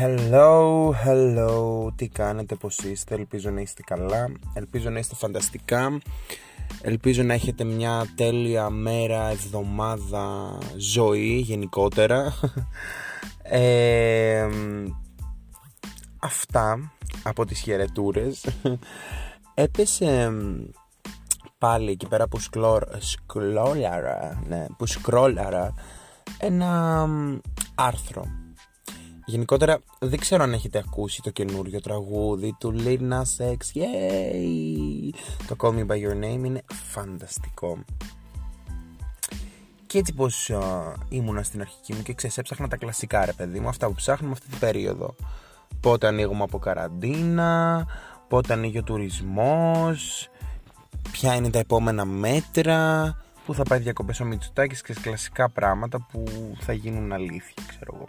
Hello, hello, τι κάνετε, πώς είστε, ελπίζω να είστε καλά, ελπίζω να είστε φανταστικά, ελπίζω να έχετε μια τέλεια μέρα, εβδομάδα, ζωή γενικότερα. Ε, αυτά από τις χαιρετούρες. Έπεσε πάλι εκεί πέρα που σκρόλαρα, ναι, που σκρόλαρα ένα άρθρο Γενικότερα δεν ξέρω αν έχετε ακούσει το καινούριο τραγούδι του Lil Nas X. Yay! Το Call Me By Your Name είναι φανταστικό. Και έτσι πως uh, ήμουνα στην αρχική μου και ξεσέψαχνα τα κλασικά ρε παιδί μου Αυτά που ψάχνουμε αυτή την περίοδο. Πότε ανοίγουμε από καραντίνα Πότε ανοίγει ο τουρισμός Ποια είναι τα επόμενα μέτρα Πού θα πάει διακοπές ο Μητσουτάκης Και κλασικά πράγματα που θα γίνουν αλήθεια ξέρω εγώ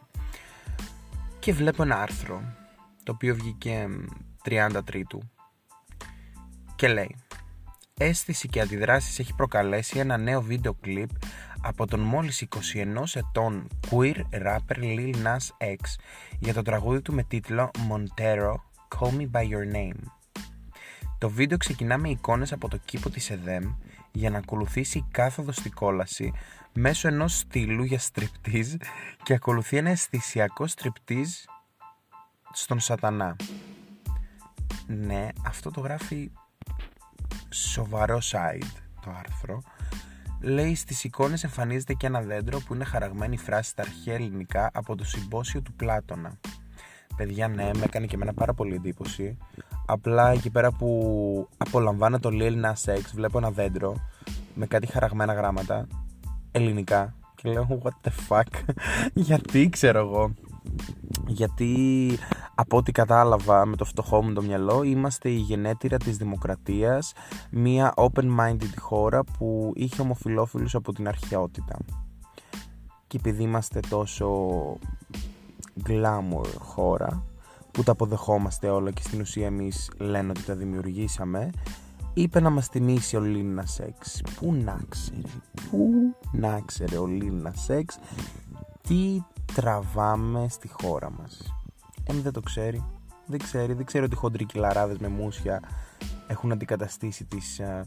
και βλέπω ένα άρθρο το οποίο βγήκε 33 του και λέει Αίσθηση και αντιδράσεις έχει προκαλέσει ένα νέο βίντεο κλιπ από τον μόλις 21 ετών queer rapper Lil Nas X για το τραγούδι του με τίτλο Montero Call Me By Your Name. Το βίντεο ξεκινά με εικόνες από το κήπο της ΕΔΕΜ για να ακολουθήσει η κάθοδο στη κόλαση μέσω ενός στυλού για στριπτίζ και ακολουθεί ένα αισθησιακό στριπτίζ στον σατανά. Ναι, αυτό το γράφει σοβαρό side το άρθρο. Λέει στις εικόνες εμφανίζεται και ένα δέντρο που είναι χαραγμένη φράση στα αρχαία ελληνικά από το συμπόσιο του Πλάτωνα. Παιδιά, ναι, με έκανε και εμένα πάρα πολύ εντύπωση. Απλά εκεί πέρα που απολαμβάνω το Lil Nas X βλέπω ένα δέντρο με κάτι χαραγμένα γράμματα ελληνικά και λέω what the fuck; Γιατί ξέρω εγώ γιατί από ό,τι κατάλαβα με το φτωχό μου το μυαλό είμαστε η γενέτειρα της δημοκρατίας μια open-minded χώρα που είχε ομοφιλόφιλους από την αρχαιότητα. Και επειδή είμαστε τόσο glamour χώρα που τα αποδεχόμαστε όλα και στην ουσία εμείς λένε ότι τα δημιουργήσαμε είπε να μας τιμήσει ο Λίνα Σεξ. Πού να ξέρει, πού να ξέρει ο Λίνα Σεξ τι τραβάμε στη χώρα μας. Εμείς δεν το ξέρει, δεν ξέρει, δεν ξέρει ότι χοντροί κυλαράδες με μουσια έχουν αντικαταστήσει τις uh,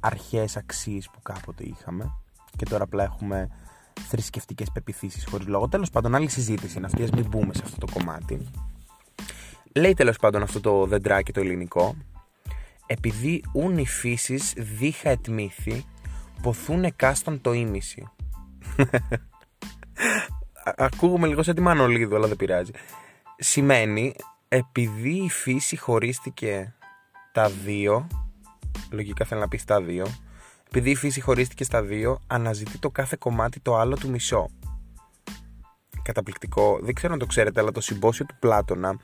αρχαίες αξίες που κάποτε είχαμε και τώρα απλά έχουμε θρησκευτικές πεπιθήσεις χωρίς λόγο. Τέλος πάντων, άλλη συζήτηση είναι αυτή, ας μην μπούμε σε αυτό το κομμάτι. Λέει τέλος πάντων αυτό το δεντράκι το ελληνικό επειδή ούν οι φύσεις δίχα ετμήθη, ποθούν εκάστον το ίμιση. Ακούγουμε λίγο σαν τη Μανολίδου, αλλά δεν πειράζει. Σημαίνει, επειδή η φύση χωρίστηκε τα δύο, λογικά θέλω να πεις στα δύο, επειδή η φύση χωρίστηκε στα δύο, αναζητεί το κάθε κομμάτι το άλλο του μισό. Καταπληκτικό. Δεν ξέρω αν το ξέρετε, αλλά το συμπόσιο του Πλάτωνα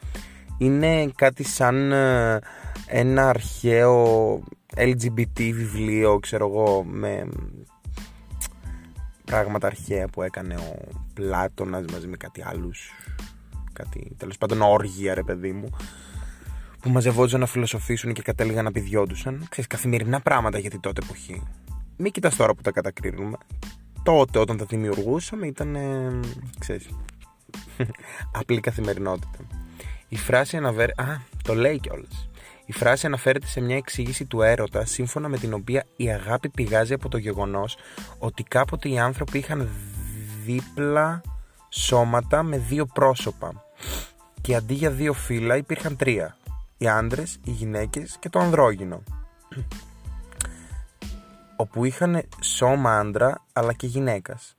είναι κάτι σαν ε, ένα αρχαίο LGBT βιβλίο, ξέρω εγώ, με πράγματα αρχαία που έκανε ο Πλάτωνας μαζί με κάτι άλλους, κάτι τέλος πάντων όργια ρε παιδί μου, που μαζευόντουσαν να φιλοσοφήσουν και κατέληγαν να πηδιόντουσαν. Ξέρεις, καθημερινά πράγματα για την τότε εποχή. Μην κοιτάς τώρα που τα κατακρίνουμε. Τότε όταν τα δημιουργούσαμε ήταν, ξέρεις, απλή καθημερινότητα. Η φράση αναφέρει. Α, το λέει κιόλας. Η φράση αναφέρεται σε μια εξήγηση του έρωτα σύμφωνα με την οποία η αγάπη πηγάζει από το γεγονός ότι κάποτε οι άνθρωποι είχαν δίπλα σώματα με δύο πρόσωπα και αντί για δύο φύλλα υπήρχαν τρία. Οι άντρες, οι γυναίκες και το ανδρόγυνο. Όπου είχαν σώμα άντρα αλλά και γυναίκας.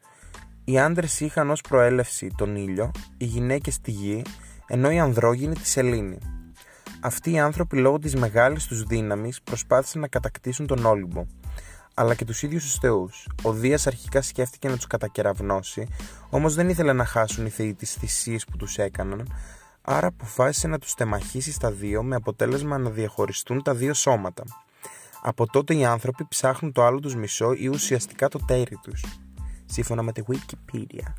Οι άντρες είχαν ως προέλευση τον ήλιο, οι γυναίκες τη γη ενώ οι ανδρόγυνοι της σελήνη. Αυτοί οι άνθρωποι λόγω της μεγάλης τους δύναμης προσπάθησαν να κατακτήσουν τον Όλυμπο, αλλά και τους ίδιους τους θεούς. Ο Δίας αρχικά σκέφτηκε να τους κατακεραυνώσει, όμως δεν ήθελε να χάσουν οι θεοί τις θυσίες που τους έκαναν, άρα αποφάσισε να τους τεμαχίσει στα δύο με αποτέλεσμα να διαχωριστούν τα δύο σώματα. Από τότε οι άνθρωποι ψάχνουν το άλλο τους μισό ή ουσιαστικά το τέρι τους, σύμφωνα με τη Wikipedia.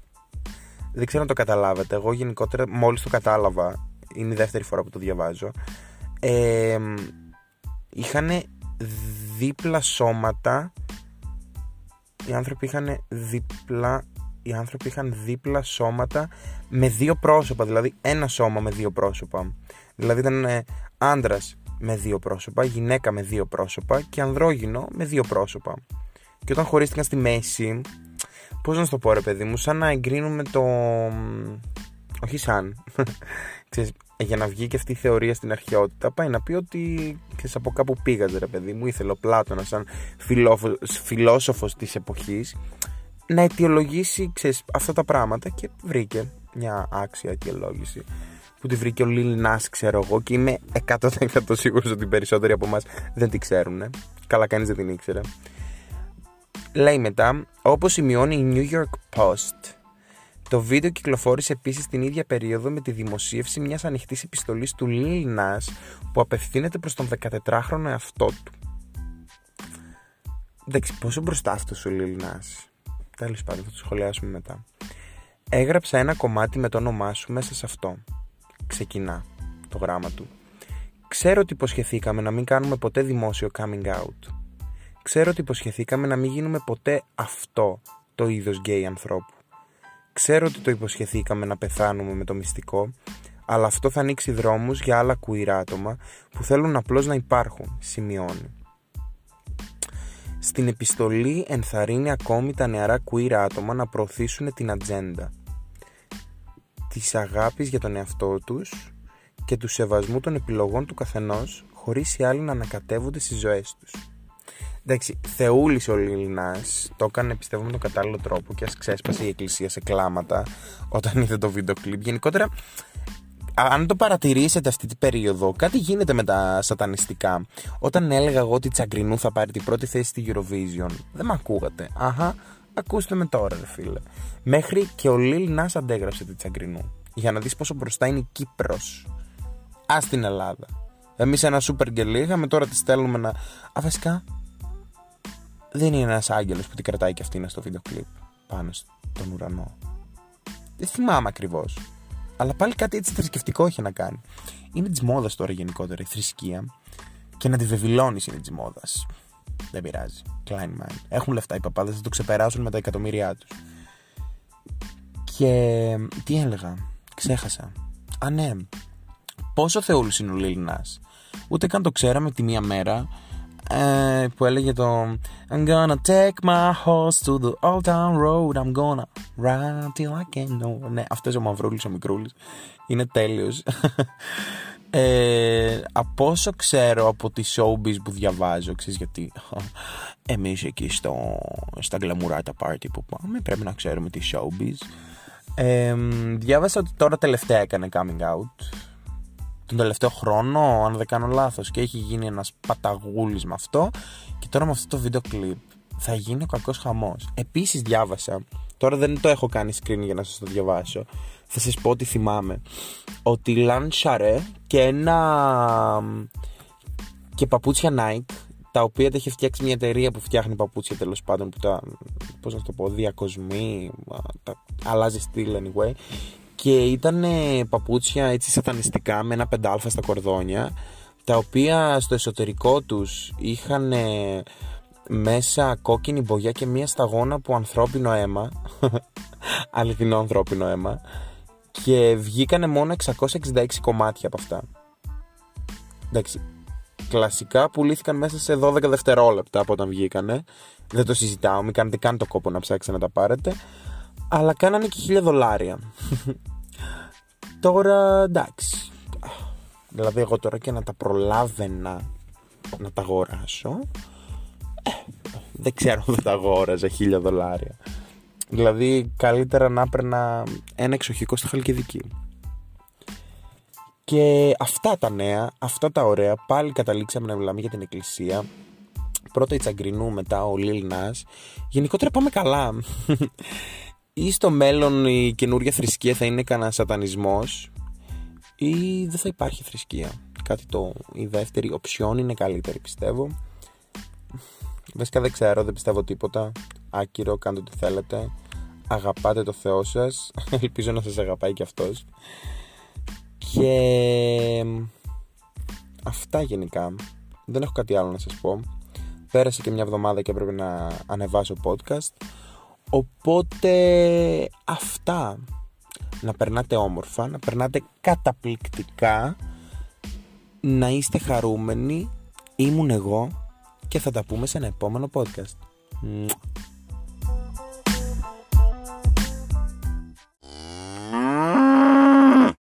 Δεν ξέρω αν το καταλάβετε. Εγώ γενικότερα μόλις το κατάλαβα, είναι η δεύτερη φορά που το διαβάζω, ε, είχαν δίπλα σώματα, οι άνθρωποι είχαν δίπλα, οι άνθρωποι είχαν δίπλα σώματα με δύο πρόσωπα, δηλαδή ένα σώμα με δύο πρόσωπα. Δηλαδή ήταν ε, άντρας με δύο πρόσωπα, γυναίκα με δύο πρόσωπα και ανδρόγυνο με δύο πρόσωπα. Και όταν χωρίστηκαν στη μέση, πώς να σου το πω ρε παιδί μου, σαν να εγκρίνουμε το... Όχι σαν. Ξέρεις, για να βγει και αυτή η θεωρία στην αρχαιότητα, πάει να πει ότι ξέρεις, από κάπου πήγαζε ρε παιδί μου, ήθελε ο Πλάτωνας σαν φιλόσοφος της εποχής να αιτιολογήσει ξέρεις, αυτά τα πράγματα και βρήκε μια άξια αιτιολόγηση που τη βρήκε ο Λίλ Νάς ξέρω εγώ και είμαι 100% σίγουρος ότι οι περισσότεροι από εμάς δεν την ξέρουν καλά κανείς δεν την ήξερε λέει μετά όπως σημειώνει η New York Post το βίντεο κυκλοφόρησε επίσης την ίδια περίοδο με τη δημοσίευση μιας ανοιχτής επιστολής του Lil Nas που απευθύνεται προς τον 14χρονο εαυτό του. Εντάξει, πόσο μπροστά αυτός ο Lil Nas; Τέλος πάντων, θα το σχολιάσουμε μετά. Έγραψα ένα κομμάτι με το όνομά σου μέσα σε αυτό. Ξεκινά το γράμμα του. Ξέρω ότι υποσχεθήκαμε να μην κάνουμε ποτέ δημόσιο coming out. Ξέρω ότι υποσχεθήκαμε να μην γίνουμε ποτέ αυτό το είδος γκέι ανθρώπου. Ξέρω ότι το υποσχεθήκαμε να πεθάνουμε με το μυστικό, αλλά αυτό θα ανοίξει δρόμους για άλλα queer άτομα που θέλουν απλώς να υπάρχουν, σημειώνει. Στην επιστολή ενθαρρύνει ακόμη τα νεαρά queer άτομα να προωθήσουν την ατζέντα της αγάπης για τον εαυτό τους και του σεβασμού των επιλογών του καθενός χωρίς οι άλλοι να ανακατεύονται στις ζωές τους. Εντάξει, θεούλησε ο Λίλινα. Το έκανε πιστεύω με τον κατάλληλο τρόπο και ας ξέσπασε η εκκλησία σε κλάματα όταν είδε το βίντεο κλιπ. Γενικότερα, αν το παρατηρήσετε αυτή την περίοδο, κάτι γίνεται με τα σατανιστικά. Όταν έλεγα εγώ ότι Τσαγκρινού θα πάρει την πρώτη θέση στη Eurovision, δεν με ακούγατε. Αχα, ακούστε με τώρα, ρε φίλε. Μέχρι και ο Λίλ Νάς αντέγραψε τη Τσαγκρινού. Για να δεις πόσο μπροστά είναι η Κύπρος. Α την Ελλάδα. Εμείς ένα σούπερ γκελί είχαμε, τώρα τη στέλνουμε να. Α, βασικά, δεν είναι ένας άγγελος που την κρατάει και αυτήν στο βίντεο κλιπ πάνω στον ουρανό. Δεν θυμάμαι ακριβώς. Αλλά πάλι κάτι έτσι θρησκευτικό έχει να κάνει. Είναι της μόδας τώρα γενικότερα η θρησκεία και να τη βεβηλώνεις είναι της μόδας. Δεν πειράζει. Klein mind. Έχουν λεφτά οι παπάδες, θα το ξεπεράσουν με τα εκατομμύρια τους. Και τι έλεγα, ξέχασα. Α, ναι. Πόσο θεούλης είναι ο Λίλινα. Ούτε καν το ξέραμε τη μία μέρα ε, που έλεγε το I'm gonna take my horse to the old town road I'm gonna ride till I can't know. Ναι, αυτός ο Μαυρούλης ο Μικρούλης είναι τέλειος. Ε, από όσο ξέρω από τη showbiz που διαβάζω ξέρεις γιατί εμείς εκεί στο, στα γκλαμουράτα party που πάμε πρέπει να ξέρουμε τη showbiz. Ε, διάβασα ότι τώρα τελευταία έκανε coming out τον τελευταίο χρόνο, αν δεν κάνω λάθος, και έχει γίνει ένας παταγούλης με αυτό. Και τώρα με αυτό το βίντεο κλιπ θα γίνει ο κακός χαμός. Επίσης διάβασα, τώρα δεν το έχω κάνει screen για να σας το διαβάσω. Θα σας πω ότι θυμάμαι ότι λάνσαρε και ένα. και παπούτσια Nike τα οποία τα έχει φτιάξει μια εταιρεία που φτιάχνει παπούτσια τέλος πάντων που τα, πώς να το πω, διακοσμεί, τα αλλάζει στυλ anyway και ήταν παπούτσια έτσι σατανιστικά με ένα πεντάλφα στα κορδόνια τα οποία στο εσωτερικό τους είχαν μέσα κόκκινη μπογιά και μία σταγόνα που ανθρώπινο αίμα αληθινό ανθρώπινο αίμα και βγήκανε μόνο 666 κομμάτια από αυτά. Εντάξει κλασικά πουλήθηκαν μέσα σε 12 δευτερόλεπτα από όταν βγήκανε. Δεν το συζητάω, μην κάνετε καν το κόπο να ψάξετε να τα πάρετε αλλά κάνανε και χίλια δολάρια. τώρα εντάξει. Δηλαδή εγώ τώρα και να τα προλάβαινα να τα αγοράσω ε, δεν ξέρω αν θα τα αγόραζα χίλια δολάρια. Δηλαδή καλύτερα να έπαιρνα ένα εξοχικό στα Χαλκιδική. Και αυτά τα νέα, αυτά τα ωραία, πάλι καταλήξαμε να μιλάμε για την εκκλησία. Πρώτα η Τσαγκρινού, μετά ο Λίλ Νάς. Γενικότερα πάμε καλά ή στο μέλλον η καινούργια θρησκεία θα είναι κανένα σατανισμός ή δεν θα υπάρχει θρησκεία. Κάτι το, η δεύτερη οψιόν είναι καλύτερη πιστεύω. Βασικά δεν ξέρω, δεν πιστεύω τίποτα. Άκυρο, κάντε ό,τι θέλετε. Αγαπάτε το Θεό σας. Ελπίζω να σας αγαπάει και αυτός. Και αυτά γενικά. Δεν έχω κάτι άλλο να σας πω. Πέρασε και μια εβδομάδα και έπρεπε να ανεβάσω podcast. Οπότε αυτά. Να περνάτε όμορφα, να περνάτε καταπληκτικά, να είστε χαρούμενοι. Ήμουν εγώ και θα τα πούμε σε ένα επόμενο podcast.